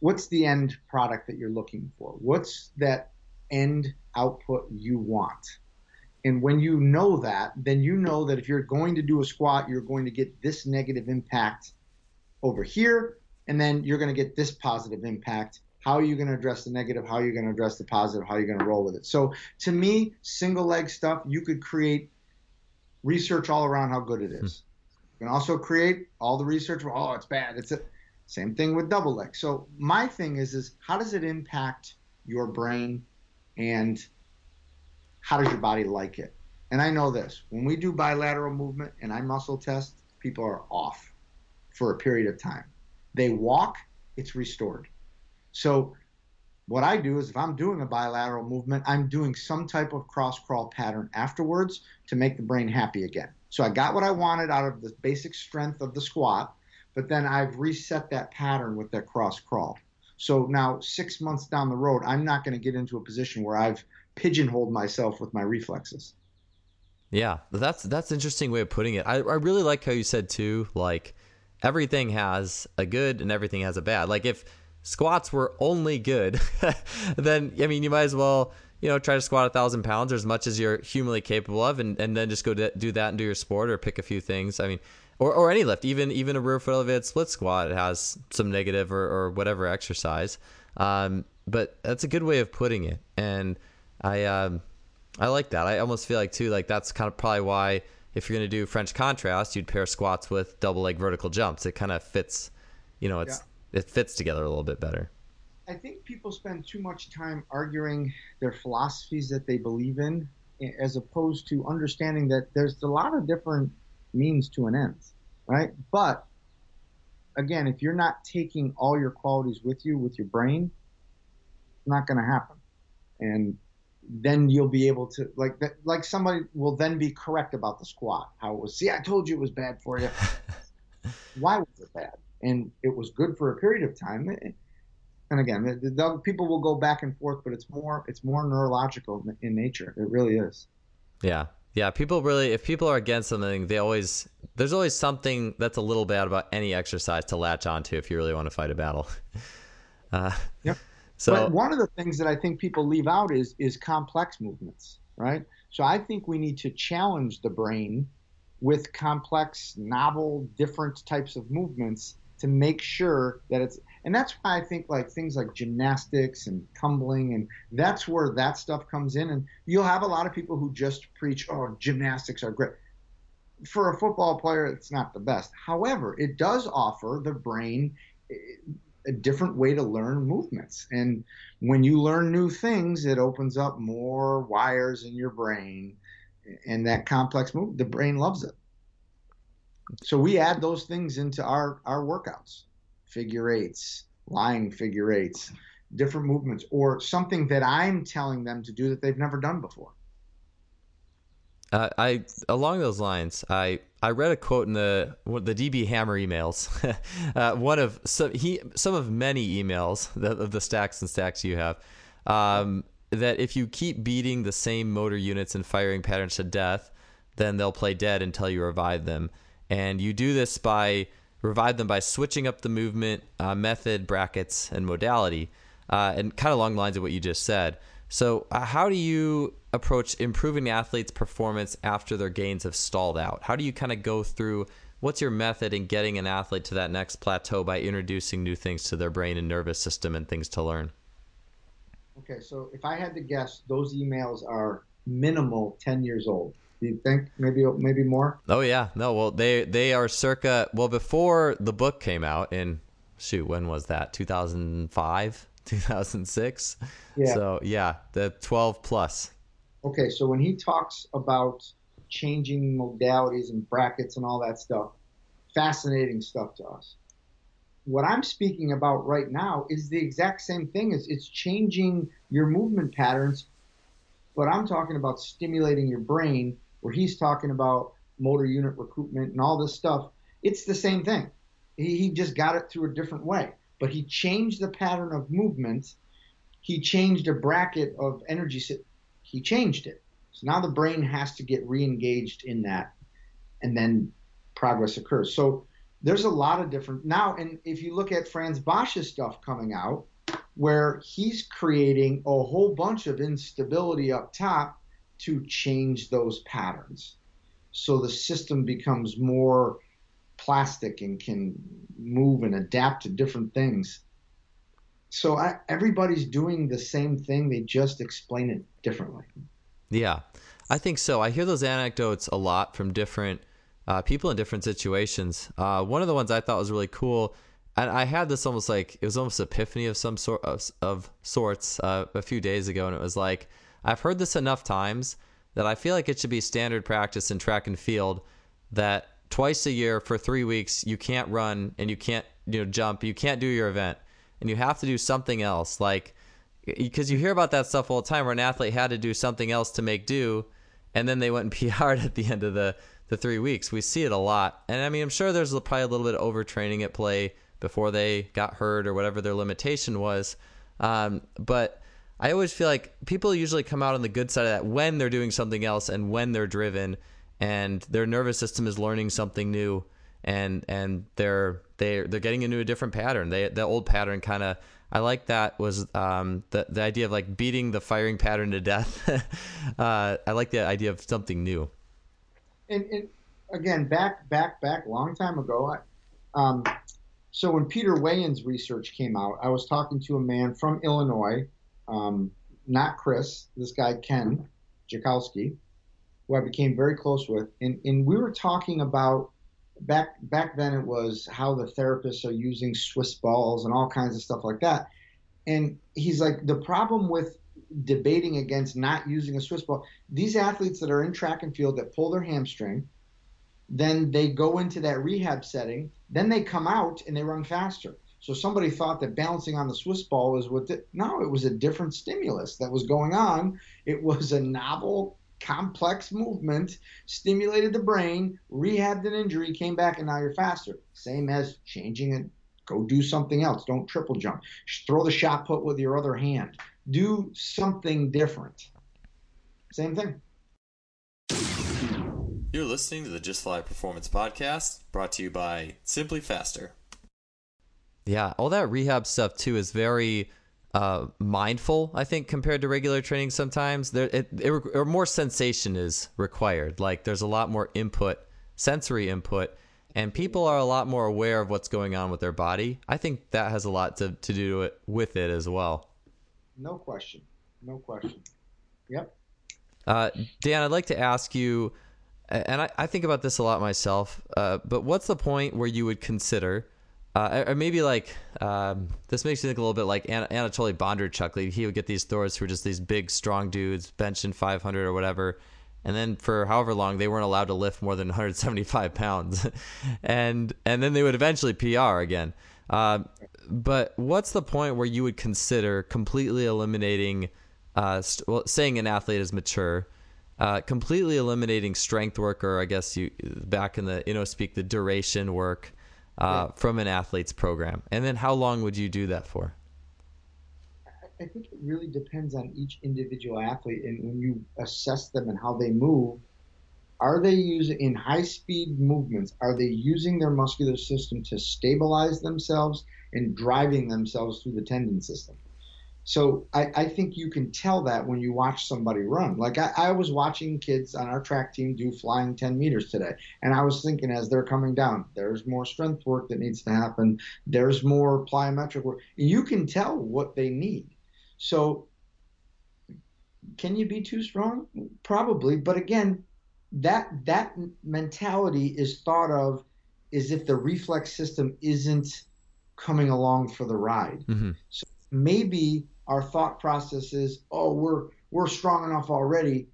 what's the end product that you're looking for? What's that end output you want? And when you know that, then you know that if you're going to do a squat, you're going to get this negative impact over here, and then you're going to get this positive impact. How are you going to address the negative? How are you going to address the positive? How are you going to roll with it? So, to me, single leg stuff, you could create research all around how good it is hmm. can also create all the research. Oh, it's bad. It's a same thing with double leg. So my thing is, is how does it impact your brain, and how does your body like it? And I know this: when we do bilateral movement and I muscle test, people are off for a period of time. They walk, it's restored. So what I do is if I'm doing a bilateral movement, I'm doing some type of cross crawl pattern afterwards to make the brain happy again. So I got what I wanted out of the basic strength of the squat, but then I've reset that pattern with that cross crawl. So now, six months down the road, I'm not going to get into a position where I've pigeonholed myself with my reflexes. Yeah, that's that's an interesting way of putting it. I, I really like how you said too, like everything has a good and everything has a bad. Like if squats were only good, then I mean you might as well you know try to squat a thousand pounds or as much as you're humanly capable of, and, and then just go do that and do your sport or pick a few things. I mean, or or any lift, even even a rear foot elevated split squat it has some negative or, or whatever exercise. Um, but that's a good way of putting it, and I. Um, I like that. I almost feel like too like that's kind of probably why if you're going to do French contrast, you'd pair squats with double leg vertical jumps. It kind of fits, you know, it's yeah. it fits together a little bit better. I think people spend too much time arguing their philosophies that they believe in as opposed to understanding that there's a lot of different means to an end, right? But again, if you're not taking all your qualities with you with your brain, it's not going to happen. And then you'll be able to like that like somebody will then be correct about the squat how it was see i told you it was bad for you. Why was it bad? And it was good for a period of time and again the, the, people will go back and forth but it's more it's more neurological in nature it really is. Yeah yeah people really if people are against something they always there's always something that's a little bad about any exercise to latch onto if you really want to fight a battle. Uh, yep so but one of the things that I think people leave out is is complex movements, right? So I think we need to challenge the brain with complex, novel, different types of movements to make sure that it's and that's why I think like things like gymnastics and tumbling and that's where that stuff comes in. And you'll have a lot of people who just preach oh gymnastics are great. For a football player it's not the best. However it does offer the brain eh, a different way to learn movements. And when you learn new things, it opens up more wires in your brain. And that complex move, the brain loves it. So we add those things into our, our workouts figure eights, lying figure eights, different movements, or something that I'm telling them to do that they've never done before. Uh, I along those lines, I I read a quote in the the DB Hammer emails, uh, one of some he some of many emails of the stacks and stacks you have, um, that if you keep beating the same motor units and firing patterns to death, then they'll play dead until you revive them, and you do this by revive them by switching up the movement uh, method, brackets, and modality, uh, and kind of along the lines of what you just said. So, uh, how do you approach improving the athlete's performance after their gains have stalled out? How do you kind of go through what's your method in getting an athlete to that next plateau by introducing new things to their brain and nervous system and things to learn? Okay, so if I had to guess, those emails are minimal 10 years old. Do you think maybe maybe more? Oh yeah, no. Well, they they are circa well before the book came out in shoot when was that 2005 2006. Yeah. So yeah, the 12 plus. Okay, so when he talks about changing modalities and brackets and all that stuff, fascinating stuff to us. What I'm speaking about right now is the exact same thing. It's, it's changing your movement patterns, but I'm talking about stimulating your brain, where he's talking about motor unit recruitment and all this stuff. It's the same thing. He, he just got it through a different way but he changed the pattern of movement. He changed a bracket of energy. He changed it. So now the brain has to get re-engaged in that, and then progress occurs. So there's a lot of different now. And if you look at Frans Bosch's stuff coming out, where he's creating a whole bunch of instability up top to change those patterns, so the system becomes more plastic and can move and adapt to different things. So I, everybody's doing the same thing, they just explain it differently. Yeah, I think so. I hear those anecdotes a lot from different uh, people in different situations. Uh, one of the ones I thought was really cool, and I had this almost like it was almost epiphany of some sort of, of sorts uh, a few days ago, and it was like I've heard this enough times that I feel like it should be standard practice in track and field that twice a year for three weeks you can't run and you can't you know jump you can't do your event and you have to do something else. Like because you hear about that stuff all the time where an athlete had to do something else to make do and then they went and PR'd at the end of the the three weeks. We see it a lot. And I mean I'm sure there's probably a little bit of overtraining at play before they got hurt or whatever their limitation was. Um, but I always feel like people usually come out on the good side of that when they're doing something else and when they're driven and their nervous system is learning something new and and they're they're they're getting into a different pattern. They the old pattern kind of I like that was um, the the idea of like beating the firing pattern to death. uh, I like the idea of something new. And, and again, back back back long time ago, I, um, so when Peter Weyand's research came out, I was talking to a man from Illinois, um, not Chris, this guy Ken Jakalski, who I became very close with, and and we were talking about back back then it was how the therapists are using Swiss balls and all kinds of stuff like that. And he's like, the problem with debating against not using a Swiss ball, these athletes that are in track and field that pull their hamstring, then they go into that rehab setting, then they come out and they run faster. So somebody thought that balancing on the Swiss ball was what the, no, it was a different stimulus that was going on. It was a novel complex movement, stimulated the brain, rehabbed an injury, came back, and now you're faster. Same as changing it. Go do something else. Don't triple jump. Throw the shot put with your other hand. Do something different. Same thing. You're listening to the Just Fly Performance Podcast, brought to you by Simply Faster. Yeah, all that rehab stuff too is very uh, mindful. I think compared to regular training, sometimes there it, it, or more sensation is required. Like there's a lot more input, sensory input, and people are a lot more aware of what's going on with their body. I think that has a lot to to do it, with it as well. No question. No question. Yep. Uh, Dan, I'd like to ask you, and I, I think about this a lot myself. Uh, but what's the point where you would consider uh, or maybe like um, this makes me think a little bit like An- Anatoly Bondarchuk. Like he would get these throws who were just these big, strong dudes, benching 500 or whatever, and then for however long they weren't allowed to lift more than 175 pounds, and and then they would eventually PR again. Uh, but what's the point where you would consider completely eliminating, uh, st- well, saying an athlete is mature? Uh, completely eliminating strength work, or I guess you back in the you know speak the duration work, uh, from an athlete's program? And then how long would you do that for? I think it really depends on each individual athlete and when you assess them and how they move. Are they using in high speed movements? Are they using their muscular system to stabilize themselves and driving themselves through the tendon system? So I, I, think you can tell that when you watch somebody run. Like I, I, was watching kids on our track team do flying 10 meters today, and I was thinking as they're coming down, there's more strength work that needs to happen. There's more plyometric work. You can tell what they need. So can you be too strong? Probably, but again, that that mentality is thought of as if the reflex system isn't coming along for the ride. Mm-hmm. So maybe our thought process is, oh, we're we're strong enough already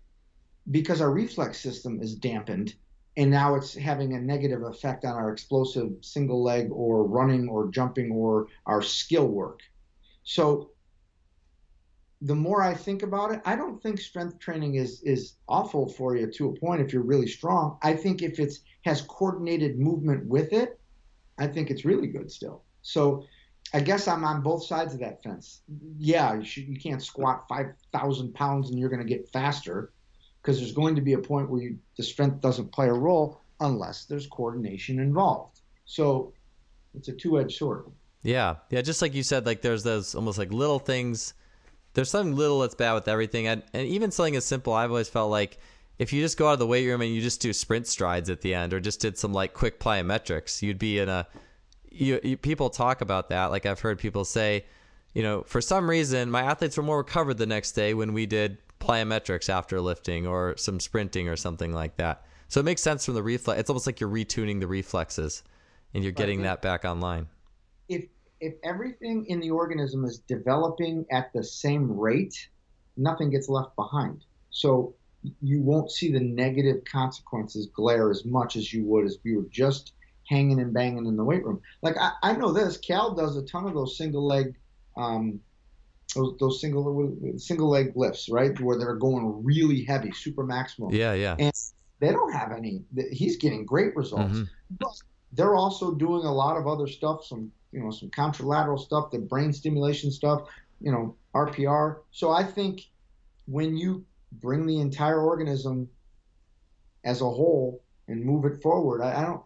because our reflex system is dampened and now it's having a negative effect on our explosive single leg or running or jumping or our skill work. So the more I think about it, I don't think strength training is is awful for you to a point if you're really strong. I think if it's has coordinated movement with it, I think it's really good still. So I guess I'm on both sides of that fence. Yeah, you, should, you can't squat 5,000 pounds and you're going to get faster because there's going to be a point where you, the strength doesn't play a role unless there's coordination involved. So it's a two edged sword. Yeah. Yeah. Just like you said, like there's those almost like little things. There's something little that's bad with everything. And, and even something as simple, I've always felt like if you just go out of the weight room and you just do sprint strides at the end or just did some like quick plyometrics, you'd be in a you, you, people talk about that. Like I've heard people say, you know, for some reason my athletes were more recovered the next day when we did plyometrics after lifting or some sprinting or something like that. So it makes sense from the reflex. It's almost like you're retuning the reflexes, and you're getting that back online. If if everything in the organism is developing at the same rate, nothing gets left behind. So you won't see the negative consequences glare as much as you would if you were just hanging and banging in the weight room. Like I, I know this, Cal does a ton of those single leg, um, those, those single single leg lifts, right, where they're going really heavy, super maximal. Yeah, yeah. And they don't have any. He's getting great results, mm-hmm. but they're also doing a lot of other stuff, some you know, some contralateral stuff, the brain stimulation stuff, you know, RPR. So I think when you bring the entire organism as a whole and move it forward, I, I don't,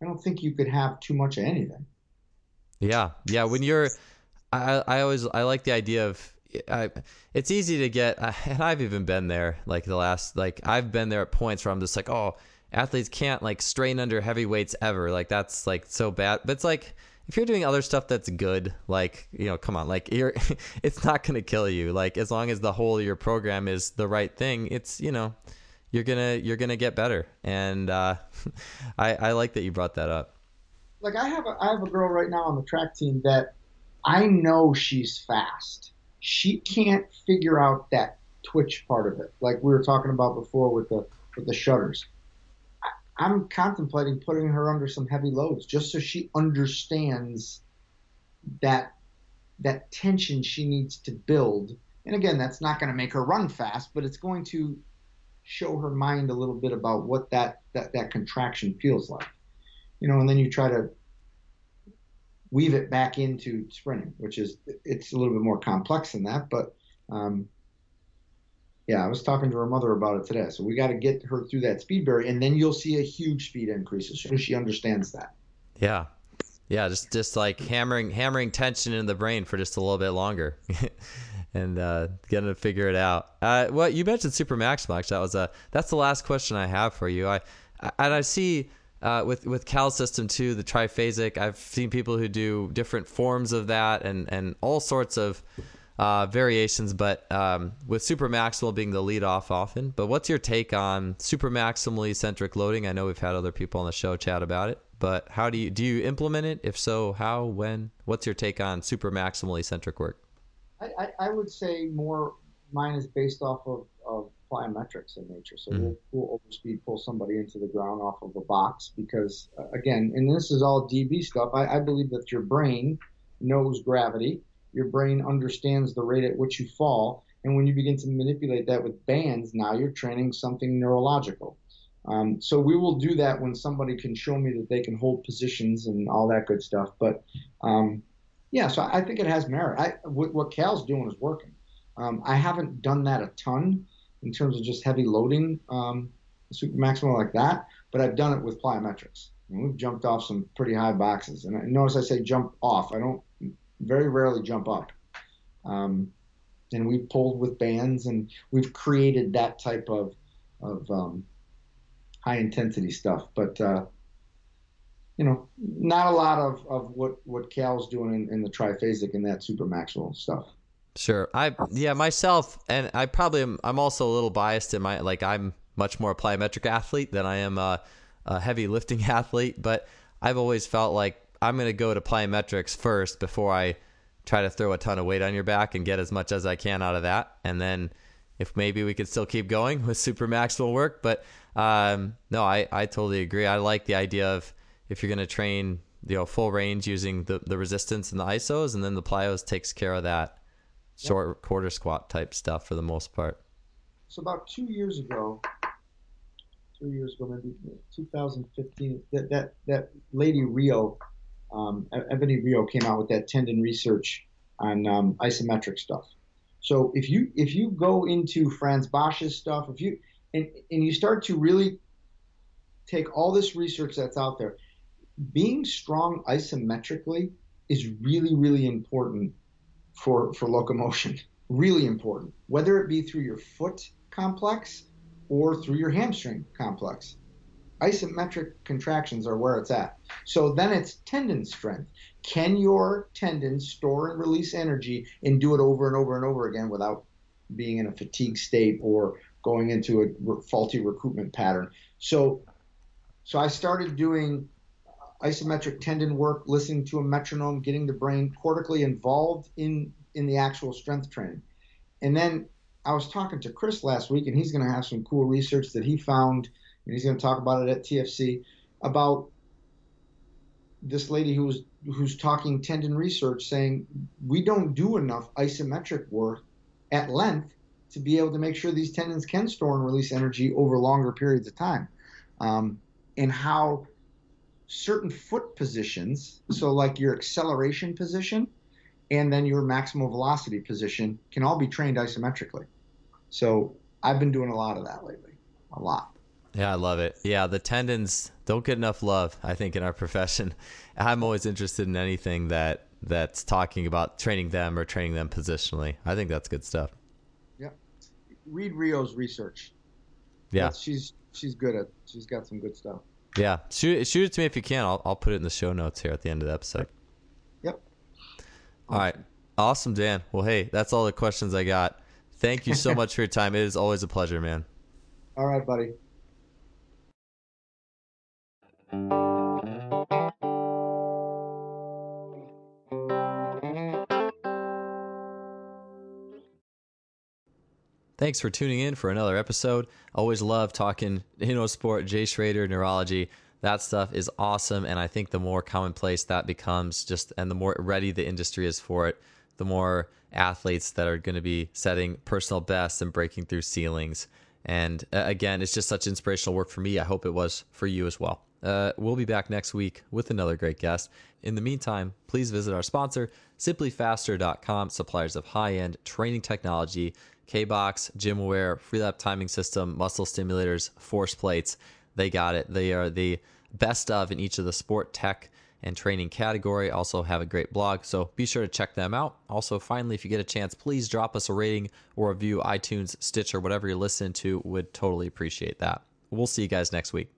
I don't think you could have too much of anything. Yeah, yeah. When you're, I, I always I like the idea of I, it's easy to get, and I've even been there. Like the last, like I've been there at points where I'm just like, oh, athletes can't like strain under heavy weights ever. Like that's like so bad. But it's like if you're doing other stuff that's good, like you know, come on, like you're, it's not gonna kill you. Like as long as the whole of your program is the right thing, it's you know, you're gonna you're gonna get better. And uh, I I like that you brought that up. Like I have a I have a girl right now on the track team that I know she's fast she can't figure out that twitch part of it, like we were talking about before with the with the shutters. I, I'm contemplating putting her under some heavy loads just so she understands that that tension she needs to build. And again, that's not going to make her run fast, but it's going to show her mind a little bit about what that, that, that contraction feels like. You know, and then you try to weave it back into sprinting, which is it's a little bit more complex than that. But um, yeah, I was talking to her mother about it today. So we got to get her through that speed barrier, and then you'll see a huge speed increase as soon as she understands that. Yeah, yeah, just just like hammering hammering tension in the brain for just a little bit longer. and uh, getting to figure it out. Uh, well, you mentioned super. Actually, that was a that's the last question I have for you. I, I and I see uh, with with Cal system too, the triphasic. I've seen people who do different forms of that and and all sorts of uh, variations. But um, with super maximal being the lead off often. But what's your take on super maximally centric loading? I know we've had other people on the show chat about it. But how do you do you implement it? If so, how? When? What's your take on super maximally centric work? I, I, I would say more. Mine is based off of, of plyometrics in nature. So mm-hmm. we'll, we'll overspeed pull somebody into the ground off of a box because, uh, again, and this is all DB stuff. I, I believe that your brain knows gravity. Your brain understands the rate at which you fall. And when you begin to manipulate that with bands, now you're training something neurological. Um, so we will do that when somebody can show me that they can hold positions and all that good stuff. But um, yeah, so I think it has merit. I, what Cal's doing is working. Um, I haven't done that a ton in terms of just heavy loading um, super maximal like that, but I've done it with plyometrics. And we've jumped off some pretty high boxes. And I, notice I say jump off. I don't very rarely jump up. Um, and we've pulled with bands and we've created that type of, of um, high intensity stuff. But, uh, you know, not a lot of, of what, what Cal's doing in, in the triphasic and that super maximal stuff. Sure. I yeah myself, and I probably am. I'm also a little biased in my like I'm much more a plyometric athlete than I am a, a heavy lifting athlete. But I've always felt like I'm going to go to plyometrics first before I try to throw a ton of weight on your back and get as much as I can out of that. And then if maybe we could still keep going with super maximal work. But um, no, I, I totally agree. I like the idea of if you're going to train you know full range using the, the resistance and the isos and then the plyos takes care of that short quarter squat type stuff for the most part. So about two years ago, three years ago, maybe 2015, that that that lady Rio, um, Ebonie Rio came out with that tendon research on um, isometric stuff. So if you if you go into Frans Bosch's stuff, if you and, and you start to really take all this research that's out there, being strong isometrically is really really important for, for locomotion. Really important, whether it be through your foot complex or through your hamstring complex. Isometric contractions are where it's at. So then it's tendon strength. Can your tendons store and release energy and do it over and over and over again without being in a fatigue state or going into a faulty recoupment pattern? So, so I started doing isometric tendon work, listening to a metronome, getting the brain cortically involved in in the actual strength training. And then I was talking to Chris last week, and he's going to have some cool research that he found, and he's going to talk about it at TFC about this lady who was who's talking tendon research, saying we don't do enough isometric work at length to be able to make sure these tendons can store and release energy over longer periods of time, um, and how certain foot positions, so like your acceleration position and then your maximal velocity position can all be trained isometrically. So I've been doing a lot of that lately. A lot. Yeah, I love it. Yeah, the tendons don't get enough love, I think, in our profession. I'm always interested in anything that that's talking about training them or training them positionally. I think that's good stuff. Yeah. Read Rio's research. Yeah. That's, she's she's good at she's got some good stuff. Yeah. Shoot shoot it to me if you can. I'll I'll put it in the show notes here at the end of the episode. Yep. All right. Awesome, Dan. Well, hey, that's all the questions I got. Thank you so much for your time. It is always a pleasure, man. All right, buddy. Thanks for tuning in for another episode. Always love talking sport, Jay Schroeder, neurology. That stuff is awesome. And I think the more commonplace that becomes, just and the more ready the industry is for it, the more athletes that are going to be setting personal bests and breaking through ceilings. And uh, again, it's just such inspirational work for me. I hope it was for you as well. Uh, we'll be back next week with another great guest. In the meantime, please visit our sponsor, simplyfaster.com, suppliers of high end training technology K-Box, GymAware, Freelap timing system, muscle stimulators, force plates. They got it. They are the best of in each of the sport tech and training category. Also have a great blog, so be sure to check them out. Also, finally, if you get a chance, please drop us a rating or review iTunes, Stitcher, whatever you're listening to. Would totally appreciate that. We'll see you guys next week.